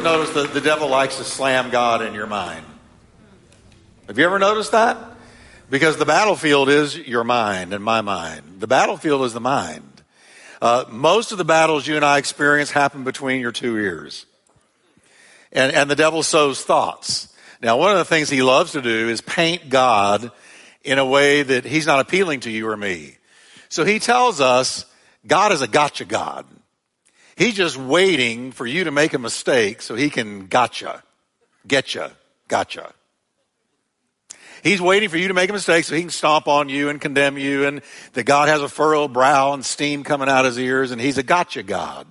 ever noticed that the devil likes to slam God in your mind? Have you ever noticed that? Because the battlefield is your mind and my mind. The battlefield is the mind. Uh, most of the battles you and I experience happen between your two ears. And, and the devil sows thoughts. Now, one of the things he loves to do is paint God in a way that he's not appealing to you or me. So he tells us God is a gotcha God. He's just waiting for you to make a mistake so he can gotcha, getcha, gotcha. He's waiting for you to make a mistake so he can stomp on you and condemn you and that God has a furrowed brow and steam coming out his ears and he's a gotcha God.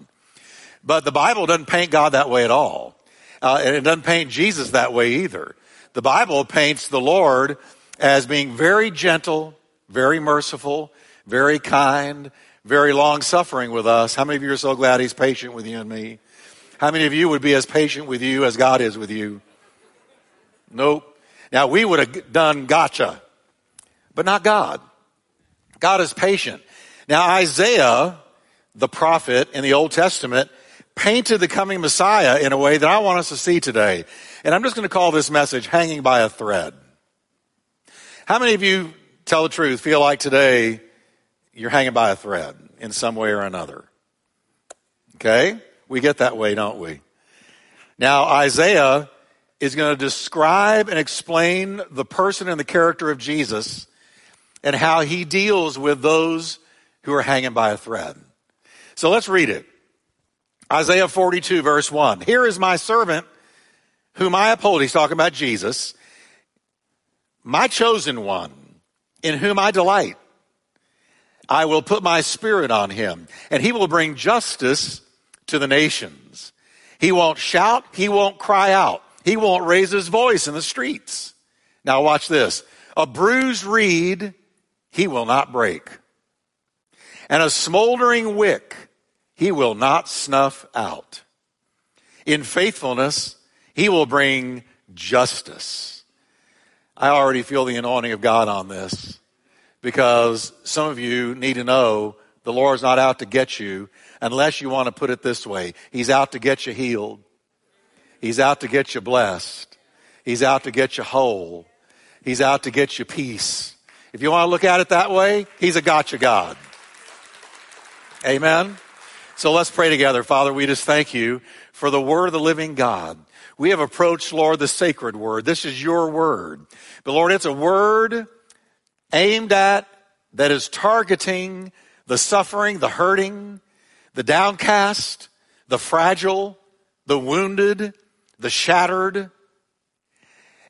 But the Bible doesn't paint God that way at all. Uh, and it doesn't paint Jesus that way either. The Bible paints the Lord as being very gentle, very merciful, very kind, very long suffering with us. How many of you are so glad he's patient with you and me? How many of you would be as patient with you as God is with you? Nope. Now we would have done gotcha, but not God. God is patient. Now Isaiah, the prophet in the Old Testament, painted the coming Messiah in a way that I want us to see today. And I'm just going to call this message hanging by a thread. How many of you tell the truth, feel like today you're hanging by a thread in some way or another? Okay? We get that way, don't we? Now, Isaiah is going to describe and explain the person and the character of Jesus and how he deals with those who are hanging by a thread. So let's read it. Isaiah 42 verse 1. Here is my servant whom I uphold. He's talking about Jesus. My chosen one in whom I delight. I will put my spirit on him and he will bring justice to the nations. He won't shout. He won't cry out. He won't raise his voice in the streets. Now watch this. A bruised reed he will not break. And a smoldering wick he will not snuff out. In faithfulness he will bring justice. I already feel the anointing of God on this because some of you need to know the Lord's not out to get you unless you want to put it this way. He's out to get you healed. He's out to get you blessed. He's out to get you whole. He's out to get you peace. If you want to look at it that way, He's a gotcha God. Amen. So let's pray together. Father, we just thank you for the word of the living God. We have approached, Lord, the sacred word. This is your word. But Lord, it's a word aimed at that is targeting the suffering, the hurting, the downcast, the fragile, the wounded, the shattered.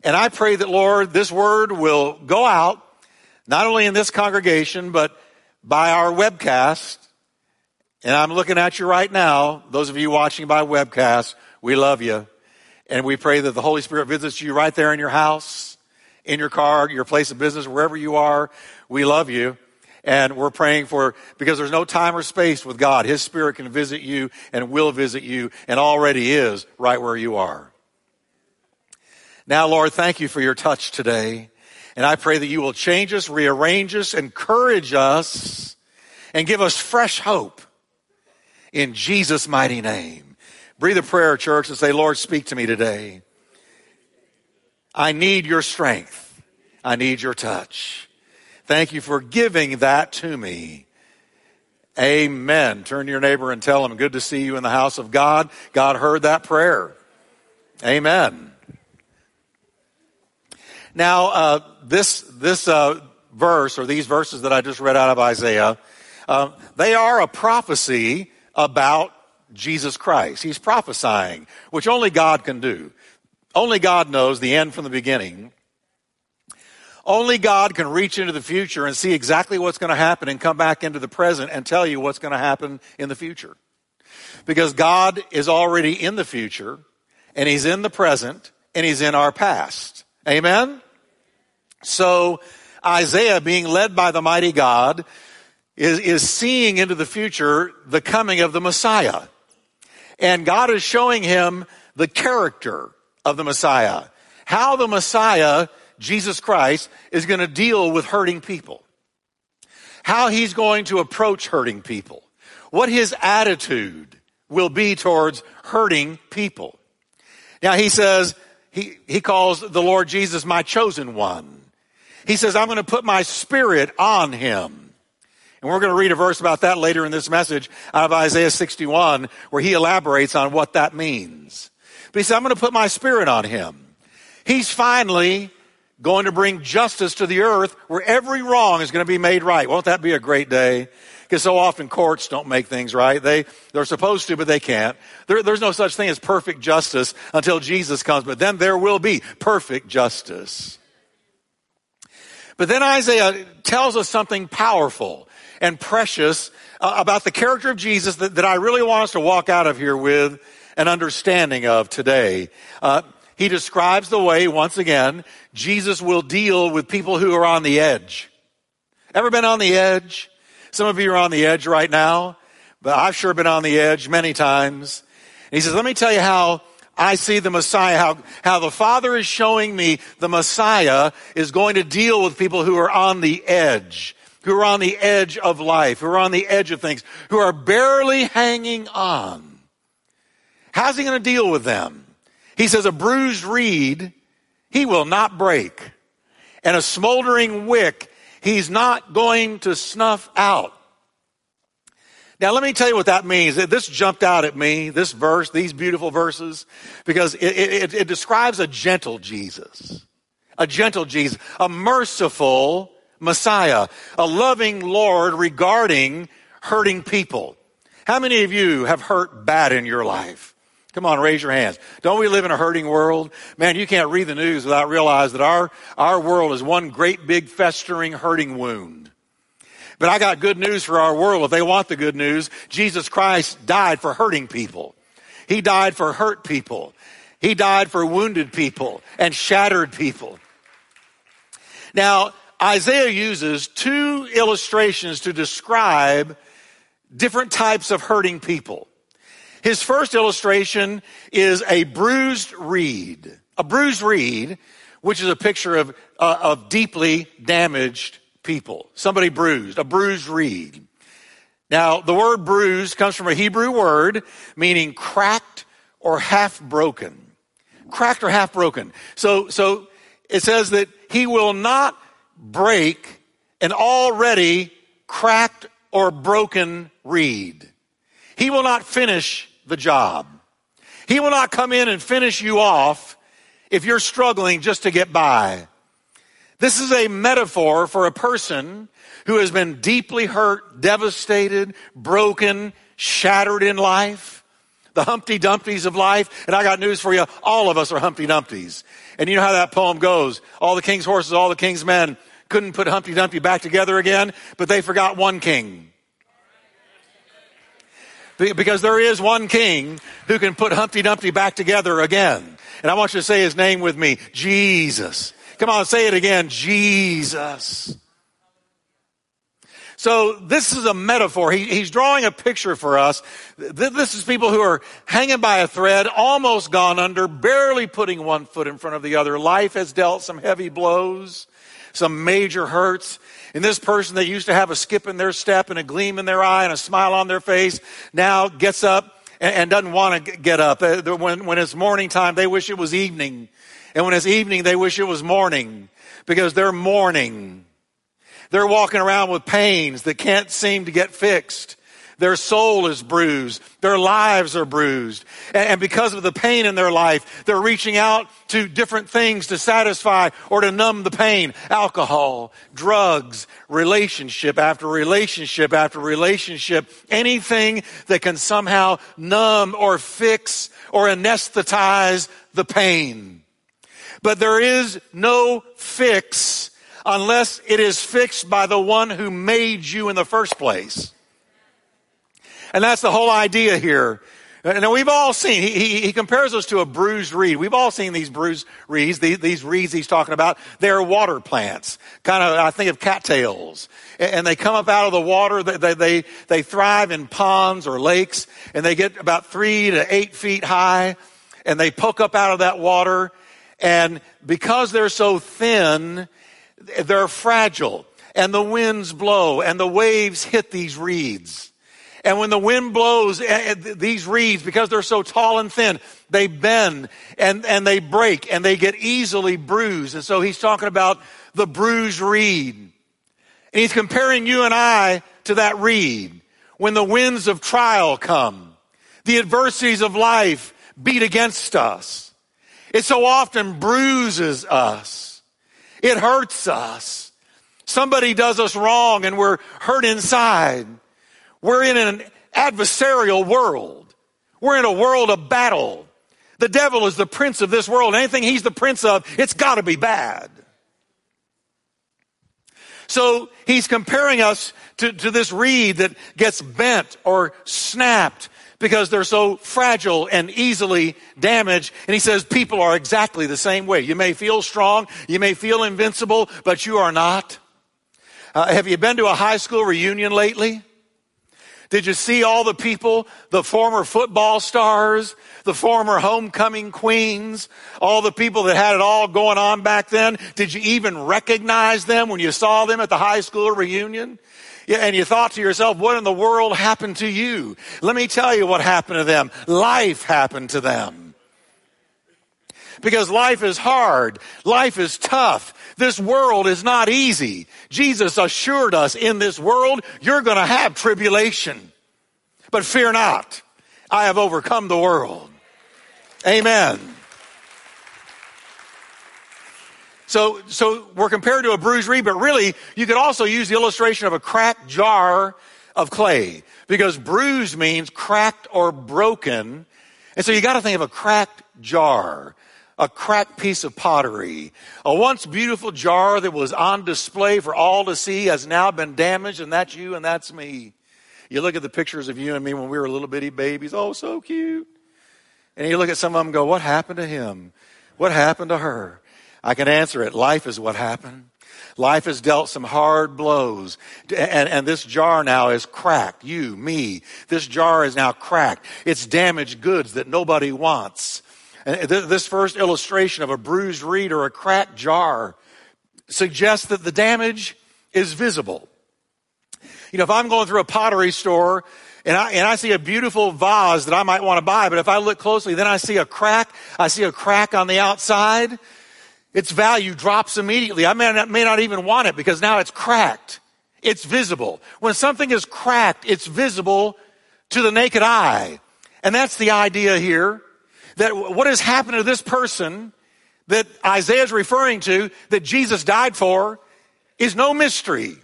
And I pray that, Lord, this word will go out, not only in this congregation, but by our webcast. And I'm looking at you right now, those of you watching by webcast, we love you. And we pray that the Holy Spirit visits you right there in your house, in your car, your place of business, wherever you are. We love you. And we're praying for, because there's no time or space with God. His Spirit can visit you and will visit you and already is right where you are. Now, Lord, thank you for your touch today. And I pray that you will change us, rearrange us, encourage us, and give us fresh hope in Jesus' mighty name. Breathe a prayer, church, and say, Lord, speak to me today. I need your strength. I need your touch. Thank you for giving that to me. Amen. Turn to your neighbor and tell him, good to see you in the house of God. God heard that prayer. Amen. Now, uh, this, this uh, verse, or these verses that I just read out of Isaiah, uh, they are a prophecy about Jesus Christ. He's prophesying, which only God can do. Only God knows the end from the beginning. Only God can reach into the future and see exactly what's going to happen and come back into the present and tell you what's going to happen in the future. Because God is already in the future and He's in the present and He's in our past. Amen? So Isaiah being led by the mighty God is, is seeing into the future the coming of the Messiah. And God is showing him the character of the Messiah. How the Messiah Jesus Christ is going to deal with hurting people. How he's going to approach hurting people. What his attitude will be towards hurting people. Now he says, he, he calls the Lord Jesus my chosen one. He says, I'm going to put my spirit on him. And we're going to read a verse about that later in this message out of Isaiah 61 where he elaborates on what that means. But he said, I'm going to put my spirit on him. He's finally going to bring justice to the earth where every wrong is going to be made right. Won't that be a great day? Because so often courts don't make things right. They, they're supposed to, but they can't. There, there's no such thing as perfect justice until Jesus comes, but then there will be perfect justice. But then Isaiah tells us something powerful and precious uh, about the character of Jesus that, that, I really want us to walk out of here with an understanding of today. Uh, he describes the way, once again, Jesus will deal with people who are on the edge. Ever been on the edge? Some of you are on the edge right now, but I've sure been on the edge many times. And he says, let me tell you how I see the Messiah, how, how the Father is showing me the Messiah is going to deal with people who are on the edge, who are on the edge of life, who are on the edge of things, who are barely hanging on. How's he going to deal with them? He says, a bruised reed he will not break, and a smoldering wick he's not going to snuff out. Now, let me tell you what that means. This jumped out at me, this verse, these beautiful verses, because it, it, it describes a gentle Jesus, a gentle Jesus, a merciful Messiah, a loving Lord regarding hurting people. How many of you have hurt bad in your life? Come on, raise your hands. Don't we live in a hurting world? Man, you can't read the news without realizing that our, our world is one great big festering hurting wound. But I got good news for our world. If they want the good news, Jesus Christ died for hurting people. He died for hurt people. He died for wounded people and shattered people. Now, Isaiah uses two illustrations to describe different types of hurting people. His first illustration is a bruised reed. A bruised reed, which is a picture of, uh, of deeply damaged people. Somebody bruised, a bruised reed. Now, the word bruised comes from a Hebrew word meaning cracked or half broken. Cracked or half broken. So, so it says that he will not break an already cracked or broken reed. He will not finish the job. He will not come in and finish you off if you're struggling just to get by. This is a metaphor for a person who has been deeply hurt, devastated, broken, shattered in life. The Humpty Dumptys of life. And I got news for you. All of us are Humpty Dumptys. And you know how that poem goes. All the king's horses, all the king's men couldn't put Humpty Dumpty back together again, but they forgot one king. Because there is one king who can put Humpty Dumpty back together again. And I want you to say his name with me. Jesus. Come on, say it again. Jesus. So this is a metaphor. He, he's drawing a picture for us. This is people who are hanging by a thread, almost gone under, barely putting one foot in front of the other. Life has dealt some heavy blows, some major hurts. And this person that used to have a skip in their step and a gleam in their eye and a smile on their face now gets up and, and doesn't want to get up. Uh, when, when it's morning time, they wish it was evening. And when it's evening, they wish it was morning because they're mourning. They're walking around with pains that can't seem to get fixed. Their soul is bruised. Their lives are bruised. And because of the pain in their life, they're reaching out to different things to satisfy or to numb the pain. Alcohol, drugs, relationship after relationship after relationship. Anything that can somehow numb or fix or anesthetize the pain. But there is no fix unless it is fixed by the one who made you in the first place. And that's the whole idea here. Uh, and we've all seen, he, he, he, compares us to a bruised reed. We've all seen these bruised reeds, these, these reeds he's talking about. They're water plants, kind of, I think of cattails. And they come up out of the water. They, they, they thrive in ponds or lakes, and they get about three to eight feet high, and they poke up out of that water. And because they're so thin, they're fragile, and the winds blow, and the waves hit these reeds And when the wind blows, eh, eh, these reeds, because they're so tall and thin, they bend and, and they break and they get easily bruised. And so he's talking about the bruised reed. And he's comparing you and I to that reed. When the winds of trial come, the adversities of life beat against us. It so often bruises us. It hurts us. Somebody does us wrong and we're hurt inside. We're in an adversarial world. We're in a world of battle. The devil is the prince of this world. Anything he's the prince of, it's got to be bad. So he's comparing us to, to this reed that gets bent or snapped because they're so fragile and easily damaged. And he says people are exactly the same way. You may feel strong, you may feel invincible, but you are not. Uh, have you been to a high school reunion lately? Did you see all the people, the former football stars, the former homecoming queens, all the people that had it all going on back then? Did you even recognize them when you saw them at the high school reunion? Yeah, and you thought to yourself, what in the world happened to you? Let me tell you what happened to them. Life happened to them. Because life is hard. Life is tough. This world is not easy. Jesus assured us in this world, you're going to have tribulation. But fear not. I have overcome the world. Amen. So, so we're compared to a bruised reed, but really, you could also use the illustration of a cracked jar of clay because bruised means cracked or broken. And so you got to think of a cracked jar a cracked piece of pottery. A once beautiful jar that was on display for all to see has now been damaged, and that's you and that's me. You look at the pictures of you and me when we were little bitty babies. Oh, so cute. And you look at some of them and go, What happened to him? What happened to her? I can answer it. Life is what happened. Life has dealt some hard blows. And, and this jar now is cracked. You, me. This jar is now cracked. It's damaged goods that nobody wants. And this first illustration of a bruised reed or a cracked jar suggests that the damage is visible. You know, if I'm going through a pottery store and I, and I see a beautiful vase that I might want to buy, but if I look closely, then I see a crack, I see a crack on the outside, its value drops immediately. I may not, may not even want it because now it's cracked. It's visible. When something is cracked, it's visible to the naked eye. And that's the idea here that what has happened to this person that Isaiah is referring to, that Jesus died for, is no mystery.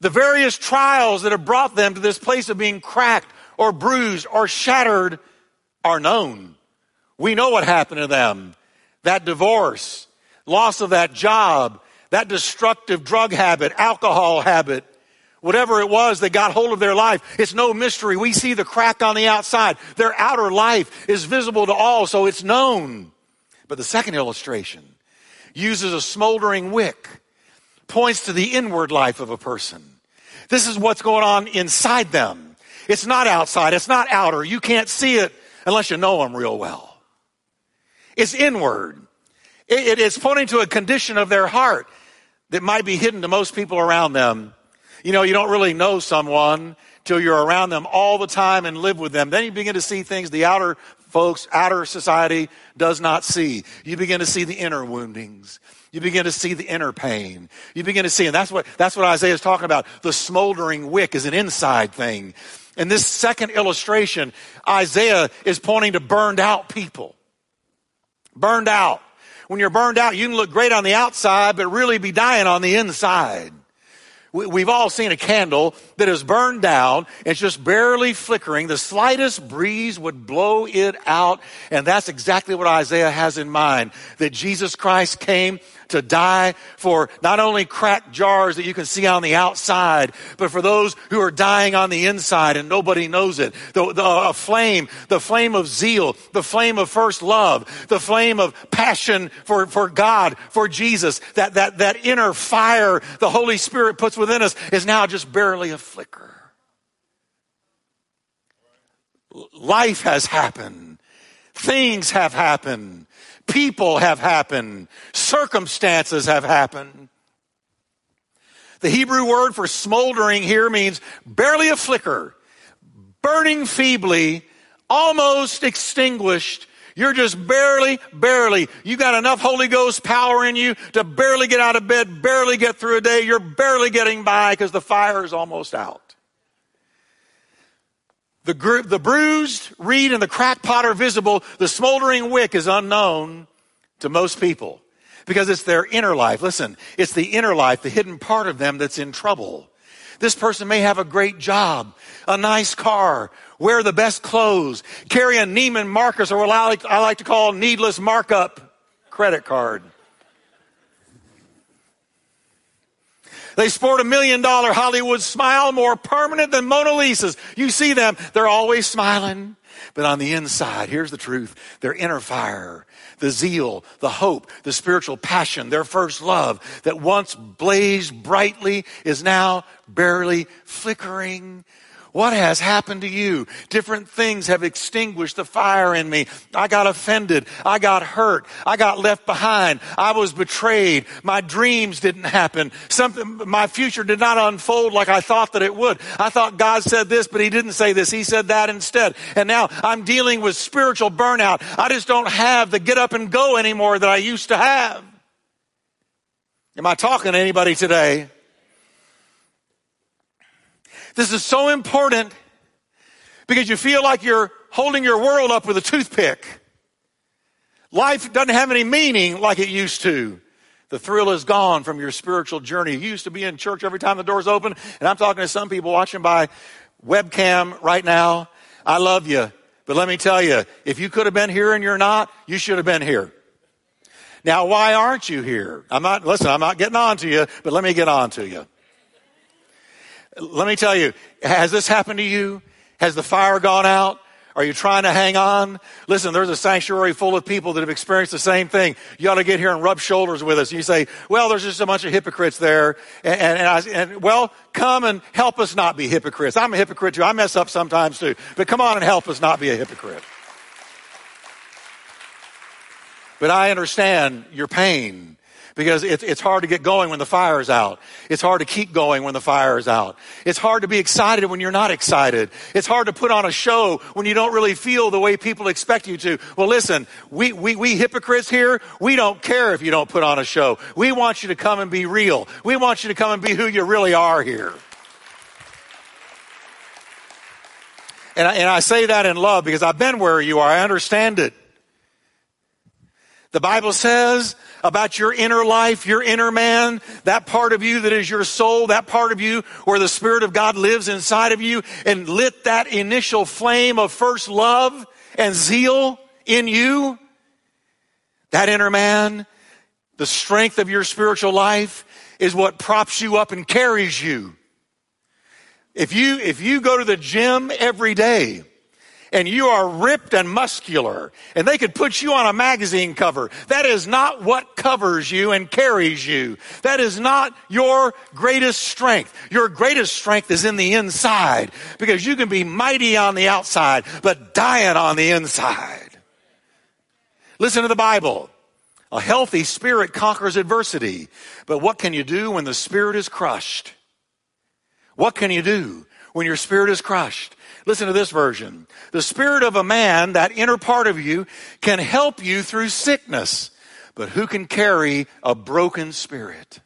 The various trials that have brought them to this place of being cracked or bruised or shattered are known. We know what happened to them. That divorce, loss of that job, that destructive drug habit, alcohol habit, whatever it was that got hold of their life. It's no mystery. We see the crack on the outside. Their outer life is visible to all, so it's known. But the second illustration uses a smoldering wick, points to the inward life of a person. This is what's going on inside them. It's not outside. It's not outer. You can't see it unless you know them real well. It's inward. It, it's pointing to a condition of their heart that might be hidden to most people around them you know, you don't really know someone till you're around them all the time and live with them. Then you begin to see things the outer folks, outer society does not see. You begin to see the inner woundings. You begin to see the inner pain. You begin to see, and that's what, that's what Isaiah is talking about. The smoldering wick is an inside thing. In this second illustration, Isaiah is pointing to burned out people. Burned out. When you're burned out, you can look great on the outside, but really be dying on the inside. We've all seen a candle that is burned down. It's just barely flickering. The slightest breeze would blow it out. And that's exactly what Isaiah has in mind. That Jesus Christ came to die for not only cracked jars that you can see on the outside, but for those who are dying on the inside and nobody knows it. The, the a flame, the flame of zeal, the flame of first love, the flame of passion for, for God, for Jesus, that, that, that inner fire the Holy Spirit puts within us is now just barely a flicker. Life has happened. Things have happened. People have happened. Circumstances have happened. The Hebrew word for smoldering here means barely a flicker, burning feebly, almost extinguished. You're just barely, barely. You got enough Holy Ghost power in you to barely get out of bed, barely get through a day. You're barely getting by because the fire is almost out. The, gr- the bruised reed and the cracked pot are visible. The smoldering wick is unknown to most people because it's their inner life. Listen, it's the inner life, the hidden part of them that's in trouble. This person may have a great job, a nice car, wear the best clothes, carry a Neiman Marcus or what I like, I like to call needless markup credit card. They sport a million dollar Hollywood smile more permanent than Mona Lisa's. You see them, they're always smiling. But on the inside, here's the truth their inner fire, the zeal, the hope, the spiritual passion, their first love that once blazed brightly is now barely flickering what has happened to you? Different things have extinguished the fire in me. I got offended. I got hurt. I got left behind. I was betrayed. My dreams didn't happen. Something, my future did not unfold like I thought that it would. I thought God said this, but He didn't say this. He said that instead. And now I'm dealing with spiritual burnout. I just don't have the get up and go anymore that I used to have. Am I talking to anybody today? This is so important because you feel like you're holding your world up with a toothpick. Life doesn't have any meaning like it used to. The thrill is gone from your spiritual journey. You used to be in church every time the doors open, and I'm talking to some people watching by webcam right now. I love you, but let me tell you, if you could have been here and you're not, you should have been here. Now, why aren't you here? I'm not, listen, I'm not getting on to you, but let me get on to you. Let me tell you, has this happened to you? Has the fire gone out? Are you trying to hang on? Listen, there's a sanctuary full of people that have experienced the same thing. You ought to get here and rub shoulders with us. You say, well, there's just a bunch of hypocrites there. And, and, and, I, and, well, come and help us not be hypocrites. I'm a hypocrite too. I mess up sometimes too. But come on and help us not be a hypocrite. But I understand your pain because it's, it's hard to get going when the fire is out. It's hard to keep going when the fire is out. It's hard to be excited when you're not excited. It's hard to put on a show when you don't really feel the way people expect you to. Well, listen, we, we, we hypocrites here, we don't care if you don't put on a show. We want you to come and be real. We want you to come and be who you really are here. And I, and I say that in love because I've been where you are. I understand it. The Bible says about your inner life, your inner man, that part of you that is your soul, that part of you where the Spirit of God lives inside of you and lit that initial flame of first love and zeal in you. That inner man, the strength of your spiritual life is what props you up and carries you. If you, if you go to the gym every day, and you are ripped and muscular and they could put you on a magazine cover. That is not what covers you and carries you. That is not your greatest strength. Your greatest strength is in the inside because you can be mighty on the outside, but dying on the inside. Listen to the Bible. A healthy spirit conquers adversity. But what can you do when the spirit is crushed? What can you do when your spirit is crushed? Listen to this version. The spirit of a man, that inner part of you, can help you through sickness, but who can carry a broken spirit?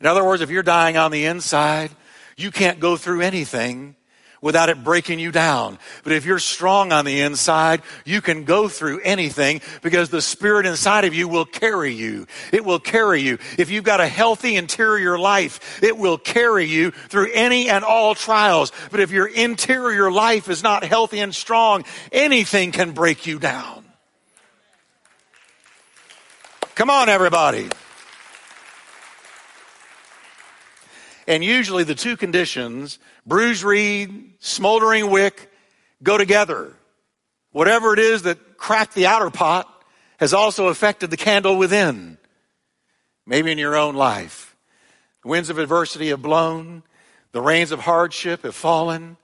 In other words, if you're dying on the inside, you can't go through anything without it breaking you down. But if you're strong on the inside, you can go through anything because the spirit inside of you will carry you. It will carry you. If you've got a healthy interior life, it will carry you through any and all trials. But if your interior life is not healthy and strong, anything can break you down. Come on, everybody. And usually the two conditions, bruised reed, smoldering wick, go together. Whatever it is that cracked the outer pot has also affected the candle within. Maybe in your own life. The winds of adversity have blown. The rains of hardship have fallen.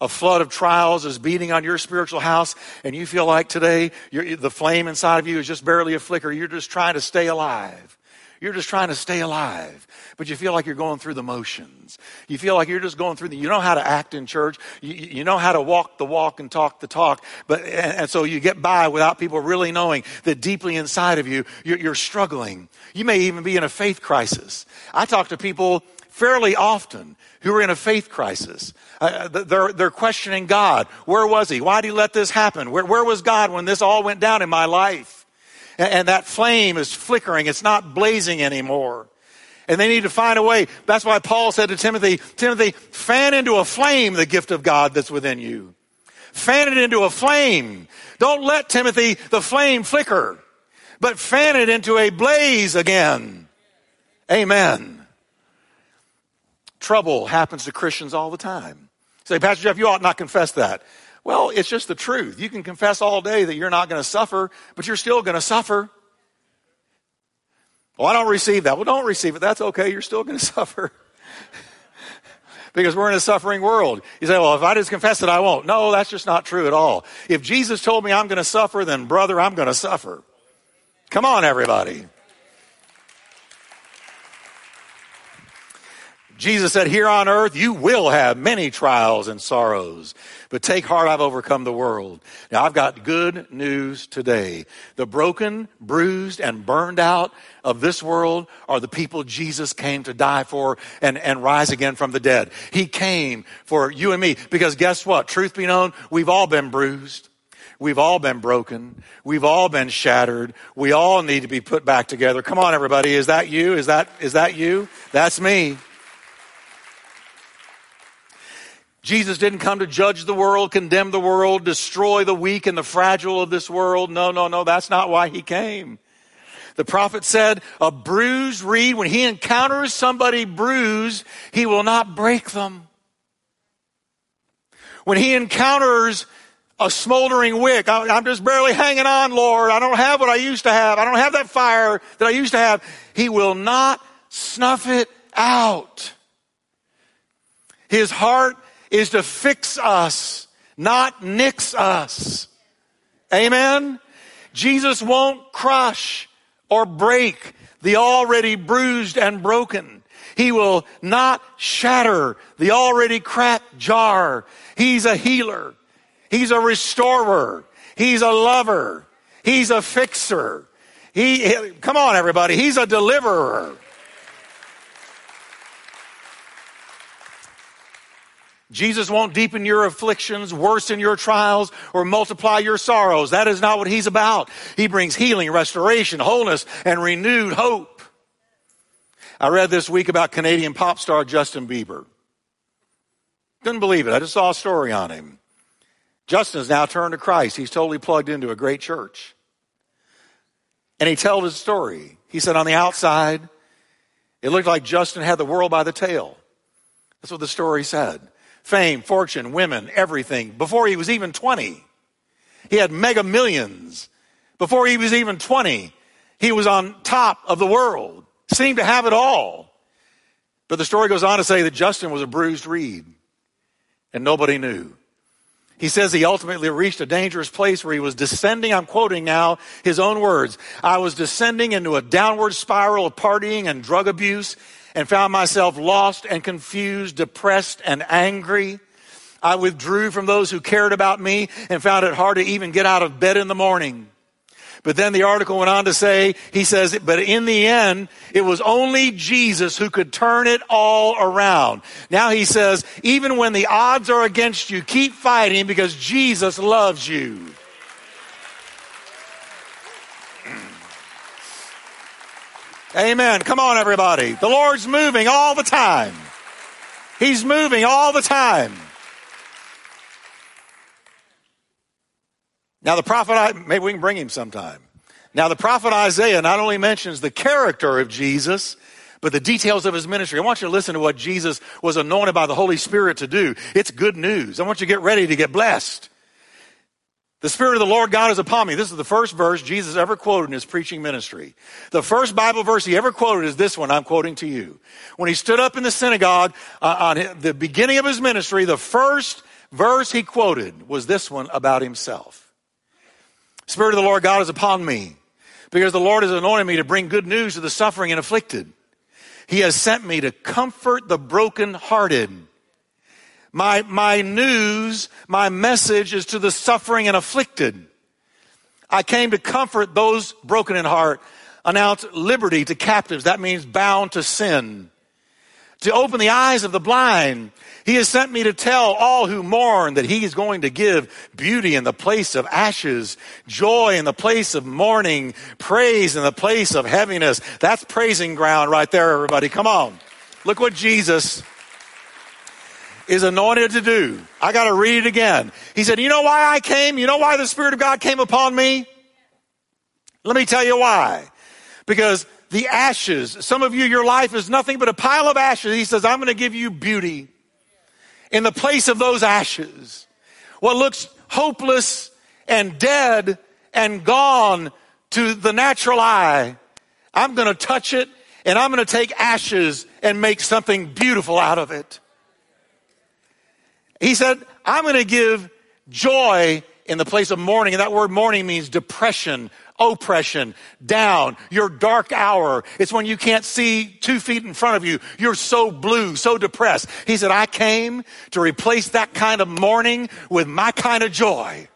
A flood of trials is beating on your spiritual house, and you feel like today the flame inside of you is just barely a flicker. You're just trying to stay alive. You're just trying to stay alive, but you feel like you're going through the motions. You feel like you're just going through the, you know how to act in church. You, you know how to walk the walk and talk the talk, but, and, and so you get by without people really knowing that deeply inside of you, you're, you're struggling. You may even be in a faith crisis. I talk to people fairly often who are in a faith crisis. Uh, they're, they're questioning God. Where was He? Why did He let this happen? Where, where was God when this all went down in my life? And that flame is flickering. It's not blazing anymore. And they need to find a way. That's why Paul said to Timothy, Timothy, fan into a flame the gift of God that's within you. Fan it into a flame. Don't let Timothy, the flame flicker, but fan it into a blaze again. Amen. Trouble happens to Christians all the time. Say, Pastor Jeff, you ought not confess that. Well, it's just the truth. You can confess all day that you're not going to suffer, but you're still going to suffer. Well, I don't receive that. Well, don't receive it. That's okay. You're still going to suffer. because we're in a suffering world. You say, well, if I just confess it, I won't. No, that's just not true at all. If Jesus told me I'm going to suffer, then brother, I'm going to suffer. Come on, everybody. Jesus said, Here on earth, you will have many trials and sorrows, but take heart, I've overcome the world. Now, I've got good news today. The broken, bruised, and burned out of this world are the people Jesus came to die for and, and rise again from the dead. He came for you and me because guess what? Truth be known, we've all been bruised. We've all been broken. We've all been shattered. We all need to be put back together. Come on, everybody. Is that you? Is that, is that you? That's me. Jesus didn't come to judge the world, condemn the world, destroy the weak and the fragile of this world. No, no, no, that's not why he came. The prophet said, a bruised reed, when he encounters somebody bruised, he will not break them. When he encounters a smoldering wick, I'm just barely hanging on, Lord. I don't have what I used to have. I don't have that fire that I used to have. He will not snuff it out. His heart is to fix us, not nix us. Amen? Jesus won't crush or break the already bruised and broken. He will not shatter the already cracked jar. He's a healer. He's a restorer. He's a lover. He's a fixer. He, come on everybody. He's a deliverer. Jesus won't deepen your afflictions, worsen your trials, or multiply your sorrows. That is not what he's about. He brings healing, restoration, wholeness, and renewed hope. I read this week about Canadian pop star Justin Bieber. Couldn't believe it. I just saw a story on him. Justin has now turned to Christ. He's totally plugged into a great church. And he told his story. He said on the outside, it looked like Justin had the world by the tail. That's what the story said fame, fortune, women, everything before he was even 20. He had mega millions. Before he was even 20, he was on top of the world, seemed to have it all. But the story goes on to say that Justin was a bruised reed and nobody knew. He says he ultimately reached a dangerous place where he was descending. I'm quoting now his own words. I was descending into a downward spiral of partying and drug abuse and found myself lost and confused, depressed and angry. I withdrew from those who cared about me and found it hard to even get out of bed in the morning. But then the article went on to say, he says, but in the end, it was only Jesus who could turn it all around. Now he says, even when the odds are against you, keep fighting because Jesus loves you. Amen. Come on, everybody. The Lord's moving all the time. He's moving all the time. Now, the prophet, maybe we can bring him sometime. Now, the prophet Isaiah not only mentions the character of Jesus, but the details of his ministry. I want you to listen to what Jesus was anointed by the Holy Spirit to do. It's good news. I want you to get ready to get blessed. The Spirit of the Lord God is upon me. This is the first verse Jesus ever quoted in his preaching ministry. The first Bible verse he ever quoted is this one I'm quoting to you. When he stood up in the synagogue uh, on the beginning of his ministry, the first verse he quoted was this one about himself. Spirit of the Lord God is upon me because the Lord has anointed me to bring good news to the suffering and afflicted. He has sent me to comfort the brokenhearted. My, my news, my message is to the suffering and afflicted. I came to comfort those broken in heart, announce liberty to captives. That means bound to sin. To open the eyes of the blind. He has sent me to tell all who mourn that he is going to give beauty in the place of ashes, joy in the place of mourning, praise in the place of heaviness. That's praising ground right there, everybody. Come on. Look what Jesus is anointed to do. I got to read it again. He said, You know why I came? You know why the Spirit of God came upon me? Let me tell you why. Because the ashes, some of you, your life is nothing but a pile of ashes. He says, I'm going to give you beauty in the place of those ashes. What looks hopeless and dead and gone to the natural eye, I'm going to touch it and I'm going to take ashes and make something beautiful out of it. He said, I'm going to give joy in the place of mourning. And that word mourning means depression, oppression, down, your dark hour. It's when you can't see two feet in front of you. You're so blue, so depressed. He said, I came to replace that kind of mourning with my kind of joy.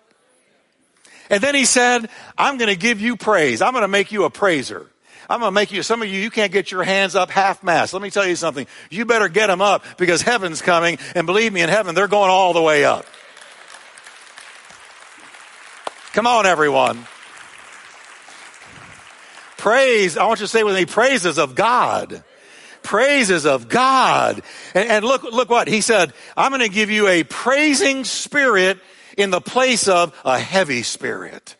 And then he said, I'm going to give you praise. I'm going to make you a praiser. I'm going to make you, some of you, you can't get your hands up half mast. Let me tell you something. You better get them up because heaven's coming. And believe me, in heaven, they're going all the way up. Come on, everyone. Praise, I want you to say with me, praises of God. Praises of God. And, and look, look what he said. I'm going to give you a praising spirit in the place of a heavy spirit.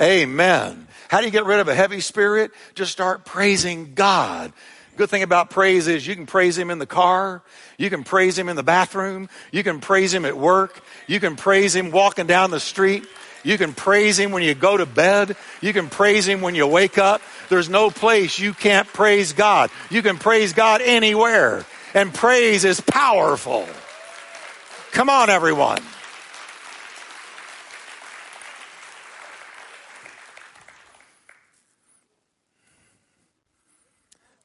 Amen. How do you get rid of a heavy spirit? Just start praising God. Good thing about praise is you can praise Him in the car. You can praise Him in the bathroom. You can praise Him at work. You can praise Him walking down the street. You can praise Him when you go to bed. You can praise Him when you wake up. There's no place you can't praise God. You can praise God anywhere. And praise is powerful. Come on, everyone.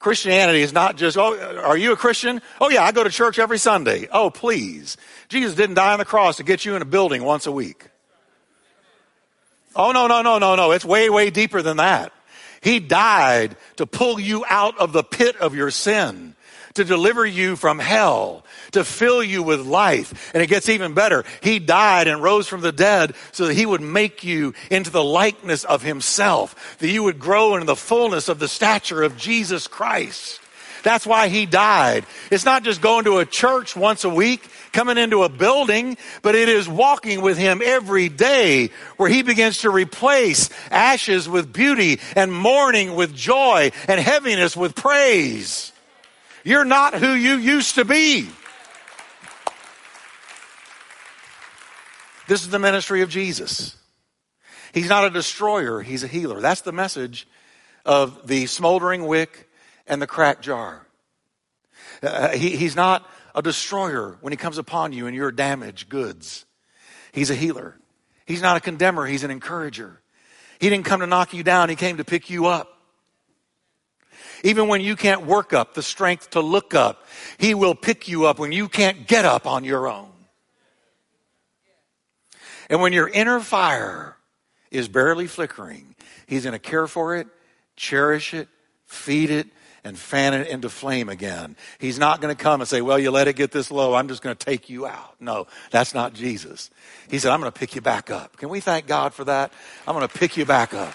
Christianity is not just, oh, are you a Christian? Oh, yeah, I go to church every Sunday. Oh, please. Jesus didn't die on the cross to get you in a building once a week. Oh, no, no, no, no, no. It's way, way deeper than that. He died to pull you out of the pit of your sin to deliver you from hell, to fill you with life. And it gets even better. He died and rose from the dead so that he would make you into the likeness of himself, that you would grow into the fullness of the stature of Jesus Christ. That's why he died. It's not just going to a church once a week, coming into a building, but it is walking with him every day where he begins to replace ashes with beauty and mourning with joy and heaviness with praise. You're not who you used to be. This is the ministry of Jesus. He's not a destroyer, he's a healer. That's the message of the smoldering wick and the cracked jar. Uh, he, he's not a destroyer when he comes upon you and your damaged goods. He's a healer. He's not a condemner, he's an encourager. He didn't come to knock you down, he came to pick you up. Even when you can't work up the strength to look up, He will pick you up when you can't get up on your own. And when your inner fire is barely flickering, He's going to care for it, cherish it, feed it, and fan it into flame again. He's not going to come and say, Well, you let it get this low, I'm just going to take you out. No, that's not Jesus. He said, I'm going to pick you back up. Can we thank God for that? I'm going to pick you back up.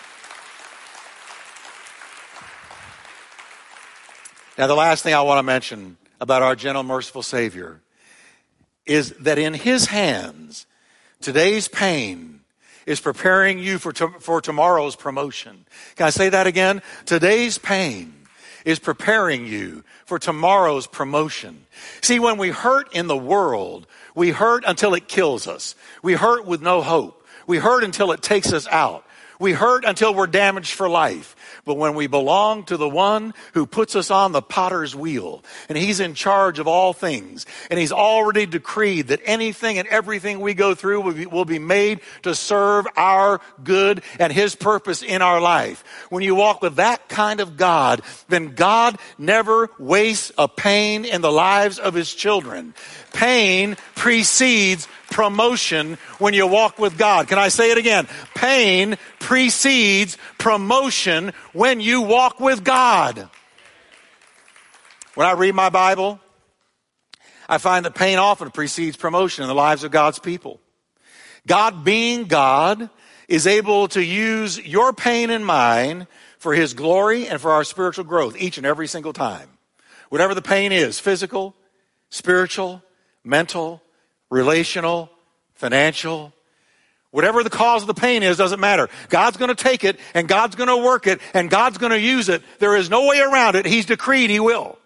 Now, the last thing I want to mention about our gentle, merciful Savior is that in His hands, today's pain is preparing you for, to, for tomorrow's promotion. Can I say that again? Today's pain is preparing you for tomorrow's promotion. See, when we hurt in the world, we hurt until it kills us. We hurt with no hope. We hurt until it takes us out. We hurt until we're damaged for life. But when we belong to the one who puts us on the potter's wheel, and he's in charge of all things, and he's already decreed that anything and everything we go through will be, will be made to serve our good and his purpose in our life. When you walk with that kind of God, then God never wastes a pain in the lives of his children. Pain precedes promotion when you walk with God. Can I say it again? Pain precedes promotion when you walk with God. When I read my Bible, I find that pain often precedes promotion in the lives of God's people. God being God is able to use your pain and mine for his glory and for our spiritual growth each and every single time. Whatever the pain is, physical, spiritual, mental, relational, financial, whatever the cause of the pain is, doesn't matter. God's going to take it and God's going to work it and God's going to use it. There is no way around it. He's decreed He will.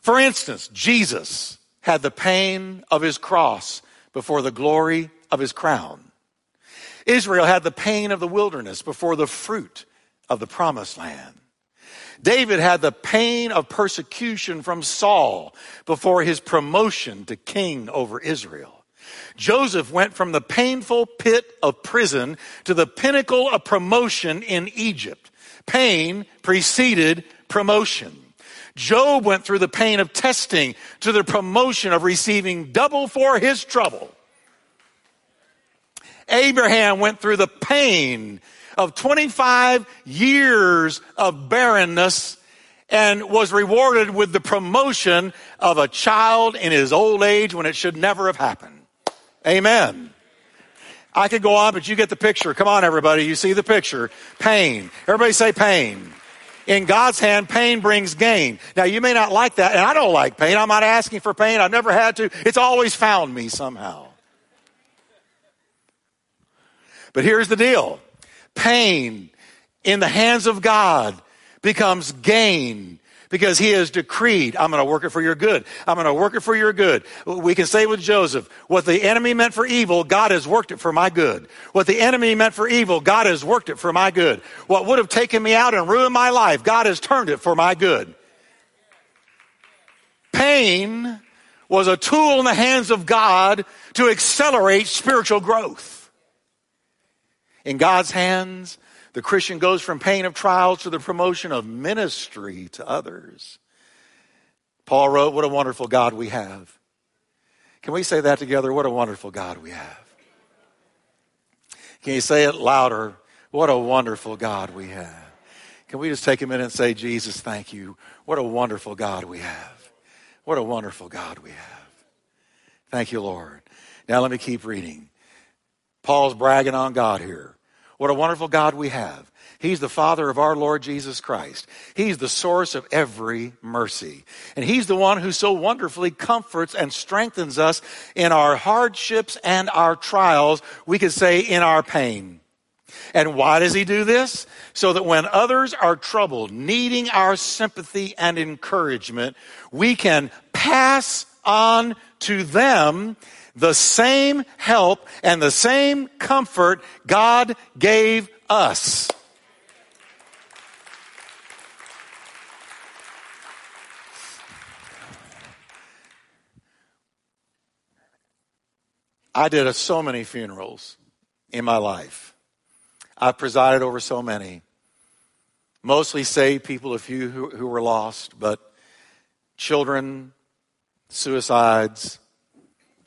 For instance, Jesus had the pain of His cross before the glory of His crown. Israel had the pain of the wilderness before the fruit of the promised land. David had the pain of persecution from Saul before his promotion to king over Israel. Joseph went from the painful pit of prison to the pinnacle of promotion in Egypt. Pain preceded promotion. Job went through the pain of testing to the promotion of receiving double for his trouble. Abraham went through the pain of 25 years of barrenness and was rewarded with the promotion of a child in his old age when it should never have happened. Amen. I could go on, but you get the picture. Come on, everybody. You see the picture. Pain. Everybody say pain. In God's hand, pain brings gain. Now, you may not like that, and I don't like pain. I'm not asking for pain. I've never had to. It's always found me somehow. But here's the deal pain in the hands of God becomes gain because he has decreed, I'm going to work it for your good. I'm going to work it for your good. We can say with Joseph, what the enemy meant for evil, God has worked it for my good. What the enemy meant for evil, God has worked it for my good. What would have taken me out and ruined my life, God has turned it for my good. Pain was a tool in the hands of God to accelerate spiritual growth. In God's hands, the Christian goes from pain of trials to the promotion of ministry to others. Paul wrote, What a wonderful God we have. Can we say that together? What a wonderful God we have. Can you say it louder? What a wonderful God we have. Can we just take a minute and say, Jesus, thank you. What a wonderful God we have. What a wonderful God we have. Thank you, Lord. Now let me keep reading. Paul's bragging on God here. What a wonderful God we have. He's the Father of our Lord Jesus Christ. He's the source of every mercy. And He's the one who so wonderfully comforts and strengthens us in our hardships and our trials. We could say in our pain. And why does He do this? So that when others are troubled, needing our sympathy and encouragement, we can pass on to them the same help and the same comfort God gave us. I did so many funerals in my life. I've presided over so many. Mostly saved people, a few who, who were lost, but children, suicides,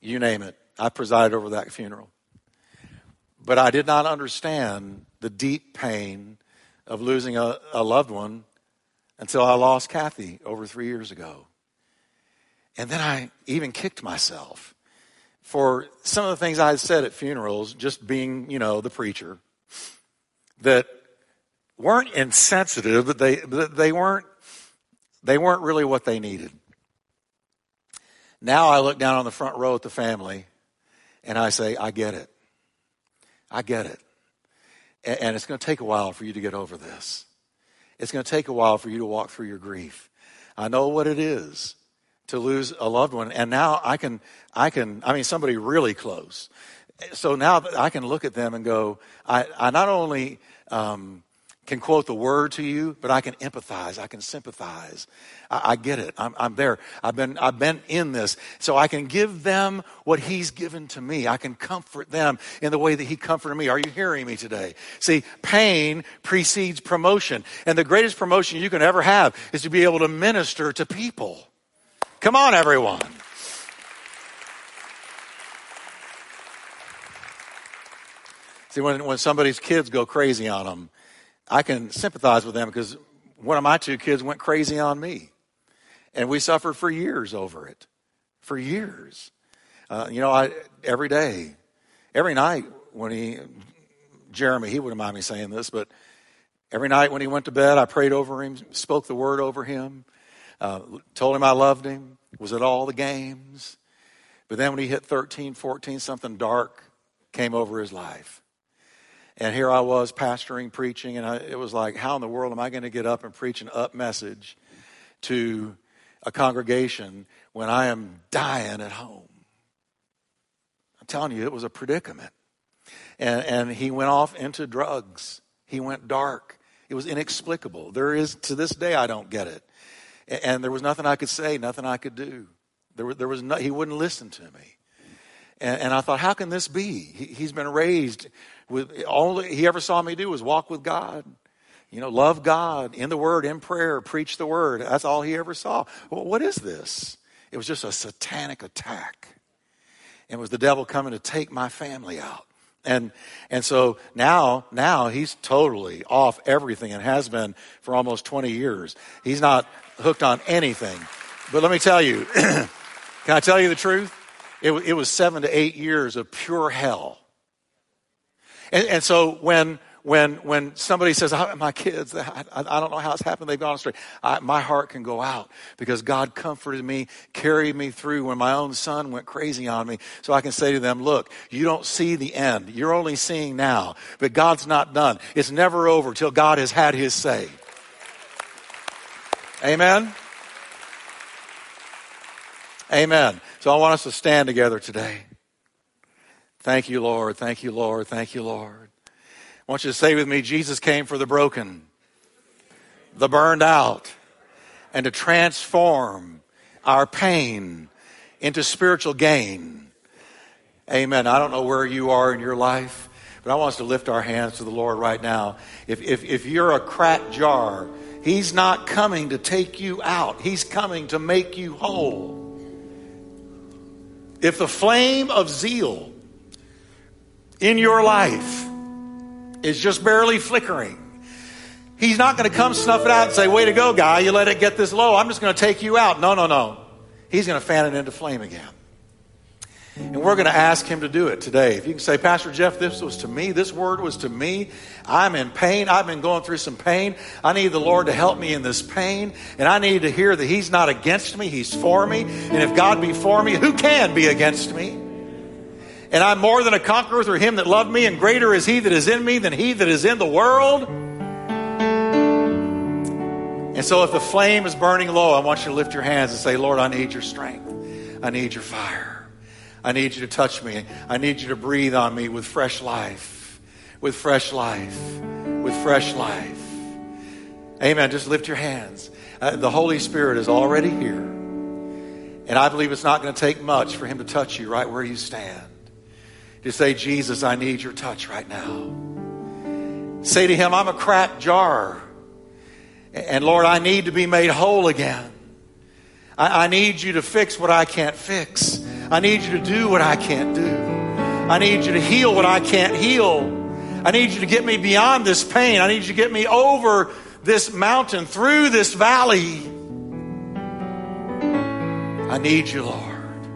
you name it. I presided over that funeral. But I did not understand the deep pain of losing a, a loved one until I lost Kathy over three years ago. And then I even kicked myself for some of the things I had said at funerals, just being, you know, the preacher, that weren't insensitive, but they, they weren't, they weren't really what they needed. Now I look down on the front row at the family and I say, I get it. I get it. And it's going to take a while for you to get over this. It's going to take a while for you to walk through your grief. I know what it is to lose a loved one. And now I can, I can, I mean, somebody really close. so now I can look at them and go, I, I not only um, can quote the word to you, but I can empathize. I can sympathize. I, I get it. I'm, I'm, there. I've been, I've been in this. So I can give them what he's given to me. I can comfort them in the way that he comforted me. Are you hearing me today? See, pain precedes promotion. And the greatest promotion you can ever have is to be able to minister to people. Come on, everyone. See, when, when somebody's kids go crazy on them, I can sympathize with them because one of my two kids went crazy on me. And we suffered for years over it. For years. Uh, you know, I, every day, every night when he, Jeremy, he wouldn't mind me saying this, but every night when he went to bed, I prayed over him, spoke the word over him, uh, told him I loved him, was at all the games. But then when he hit 13, 14, something dark came over his life. And here I was pastoring, preaching, and I, it was like, how in the world am I going to get up and preach an up message to a congregation when I am dying at home? I'm telling you, it was a predicament. And, and he went off into drugs. He went dark. It was inexplicable. There is, to this day, I don't get it. And there was nothing I could say, nothing I could do. There, there was no, he wouldn't listen to me. And, and I thought, how can this be? He, he's been raised with all he ever saw me do was walk with God. You know, love God in the Word, in prayer, preach the Word. That's all he ever saw. Well, what is this? It was just a satanic attack. It was the devil coming to take my family out. And and so now now he's totally off everything and has been for almost 20 years. He's not hooked on anything. But let me tell you, can I tell you the truth? It, it was seven to eight years of pure hell and, and so when when when somebody says, ah, "My kids, I, I, don't know how it's happened. They've gone astray," I, my heart can go out because God comforted me, carried me through when my own son went crazy on me. So I can say to them, "Look, you don't see the end. You're only seeing now, but God's not done. It's never over till God has had His say." Amen. Amen. So I want us to stand together today. Thank you, Lord. Thank you, Lord. Thank you, Lord. I want you to say with me Jesus came for the broken, the burned out, and to transform our pain into spiritual gain. Amen. I don't know where you are in your life, but I want us to lift our hands to the Lord right now. If, if, if you're a cracked jar, He's not coming to take you out, He's coming to make you whole. If the flame of zeal in your life is just barely flickering, He's not going to come snuff it out and say, Way to go, guy, you let it get this low. I'm just going to take you out. No, no, no. He's going to fan it into flame again. And we're going to ask him to do it today. If you can say, Pastor Jeff, this was to me, this word was to me. I'm in pain. I've been going through some pain. I need the Lord to help me in this pain. And I need to hear that he's not against me, he's for me. And if God be for me, who can be against me? And I'm more than a conqueror through him that loved me, and greater is he that is in me than he that is in the world. And so, if the flame is burning low, I want you to lift your hands and say, Lord, I need your strength. I need your fire. I need you to touch me. I need you to breathe on me with fresh life, with fresh life, with fresh life. Amen. Just lift your hands. Uh, the Holy Spirit is already here. And I believe it's not going to take much for Him to touch you right where you stand to say, Jesus, I need your touch right now. Say to him, I'm a cracked jar. And Lord, I need to be made whole again. I, I, need you to fix what I can't fix. I need you to do what I can't do. I need you to heal what I can't heal. I need you to get me beyond this pain. I need you to get me over this mountain, through this valley. I need you, Lord.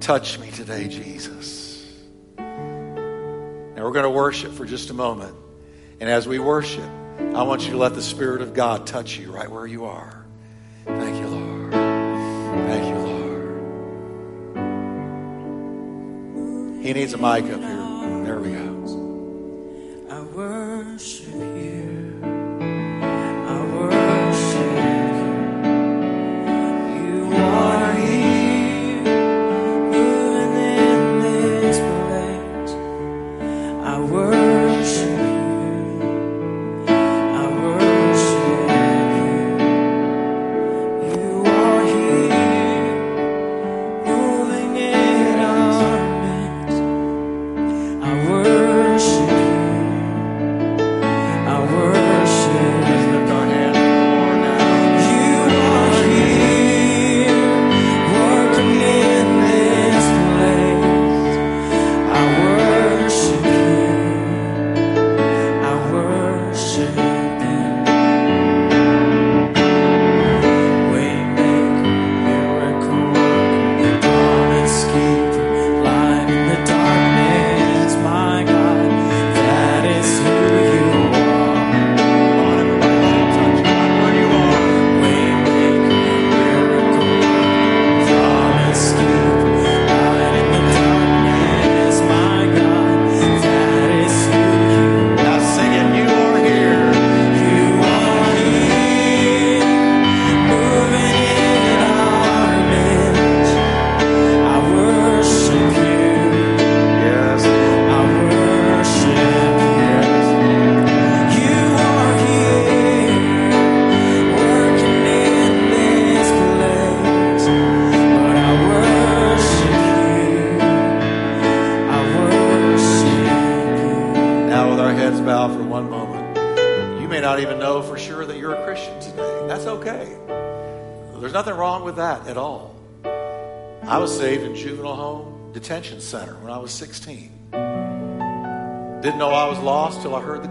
Touch me today, Jesus. Now we're going to worship for just a moment. And as we worship, I want you to let the Spirit of God touch you right where you are. He needs a mic up here. There we go. I worship you.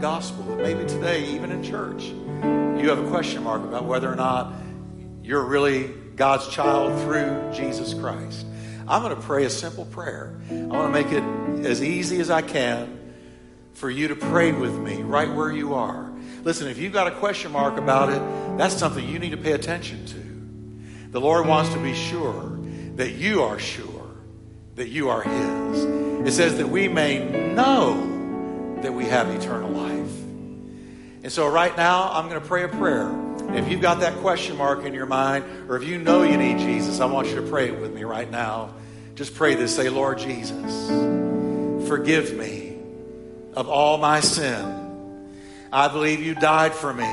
Gospel. But maybe today, even in church, you have a question mark about whether or not you're really God's child through Jesus Christ. I'm going to pray a simple prayer. I want to make it as easy as I can for you to pray with me right where you are. Listen, if you've got a question mark about it, that's something you need to pay attention to. The Lord wants to be sure that you are sure that you are His. It says that we may know that we have eternal life. And so, right now, I'm going to pray a prayer. If you've got that question mark in your mind, or if you know you need Jesus, I want you to pray it with me right now. Just pray this. Say, Lord Jesus, forgive me of all my sin. I believe you died for me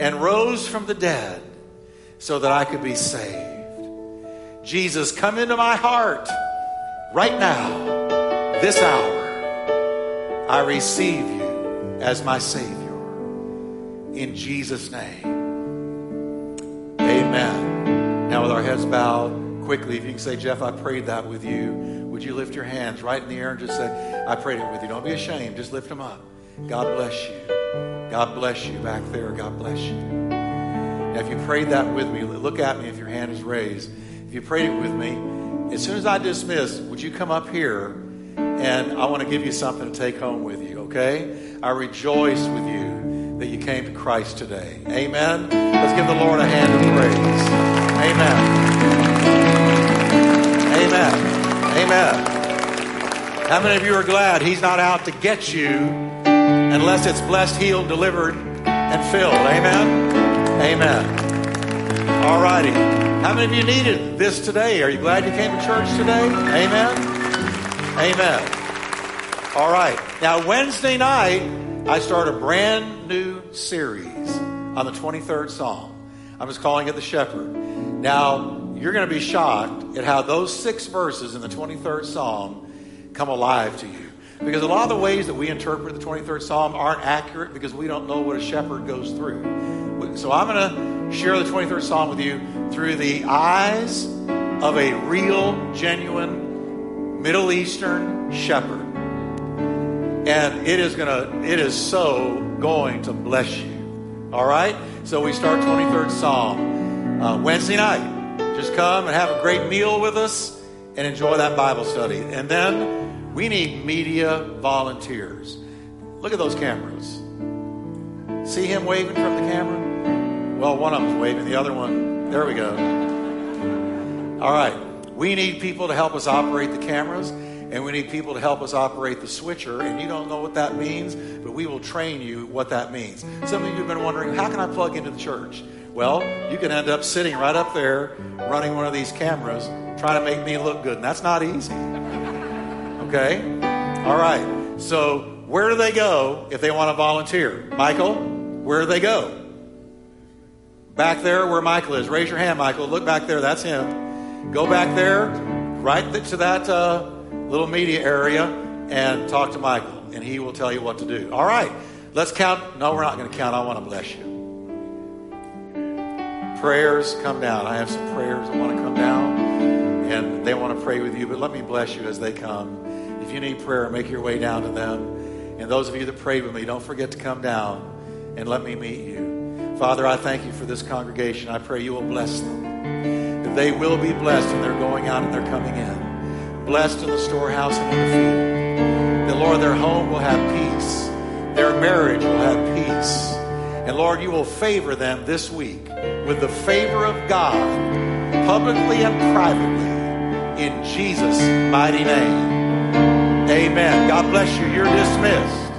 and rose from the dead so that I could be saved. Jesus, come into my heart right now, this hour. I receive you as my Savior. In Jesus' name. Amen. Now, with our heads bowed, quickly, if you can say, Jeff, I prayed that with you, would you lift your hands right in the air and just say, I prayed it with you? Don't be ashamed. Just lift them up. God bless you. God bless you back there. God bless you. Now, if you prayed that with me, look at me if your hand is raised. If you prayed it with me, as soon as I dismiss, would you come up here and I want to give you something to take home with you, okay? I rejoice with you that you came to Christ today. Amen. Let's give the Lord a hand of praise. Amen. Amen. Amen. How many of you are glad He's not out to get you unless it's blessed, healed, delivered, and filled? Amen. Amen. All righty. How many of you needed this today? Are you glad you came to church today? Amen. Amen. All right. Now, Wednesday night, I start a brand new series on the 23rd Psalm. I'm just calling it The Shepherd. Now, you're going to be shocked at how those six verses in the 23rd Psalm come alive to you. Because a lot of the ways that we interpret the 23rd Psalm aren't accurate because we don't know what a shepherd goes through. So I'm going to share the 23rd Psalm with you through the eyes of a real, genuine Middle Eastern shepherd. And it is gonna, it is so going to bless you. All right? So we start 23rd Psalm uh, Wednesday night. Just come and have a great meal with us and enjoy that Bible study. And then we need media volunteers. Look at those cameras. See him waving from the camera? Well, one of them's waving, the other one there we go. All right. We need people to help us operate the cameras, and we need people to help us operate the switcher. And you don't know what that means, but we will train you what that means. Some of you have been wondering, how can I plug into the church? Well, you can end up sitting right up there running one of these cameras trying to make me look good, and that's not easy. Okay? All right. So, where do they go if they want to volunteer? Michael, where do they go? Back there where Michael is. Raise your hand, Michael. Look back there. That's him. Go back there, right to that uh, little media area, and talk to Michael, and he will tell you what to do. All right. Let's count. No, we're not going to count. I want to bless you. Prayers come down. I have some prayers that want to come down, and they want to pray with you, but let me bless you as they come. If you need prayer, make your way down to them. And those of you that prayed with me, don't forget to come down and let me meet you. Father, I thank you for this congregation. I pray you will bless them. That they will be blessed and they're going out and they're coming in. Blessed in the storehouse and in the field. That, Lord, their home will have peace. Their marriage will have peace. And Lord, you will favor them this week with the favor of God, publicly and privately, in Jesus' mighty name. Amen. God bless you. You're dismissed.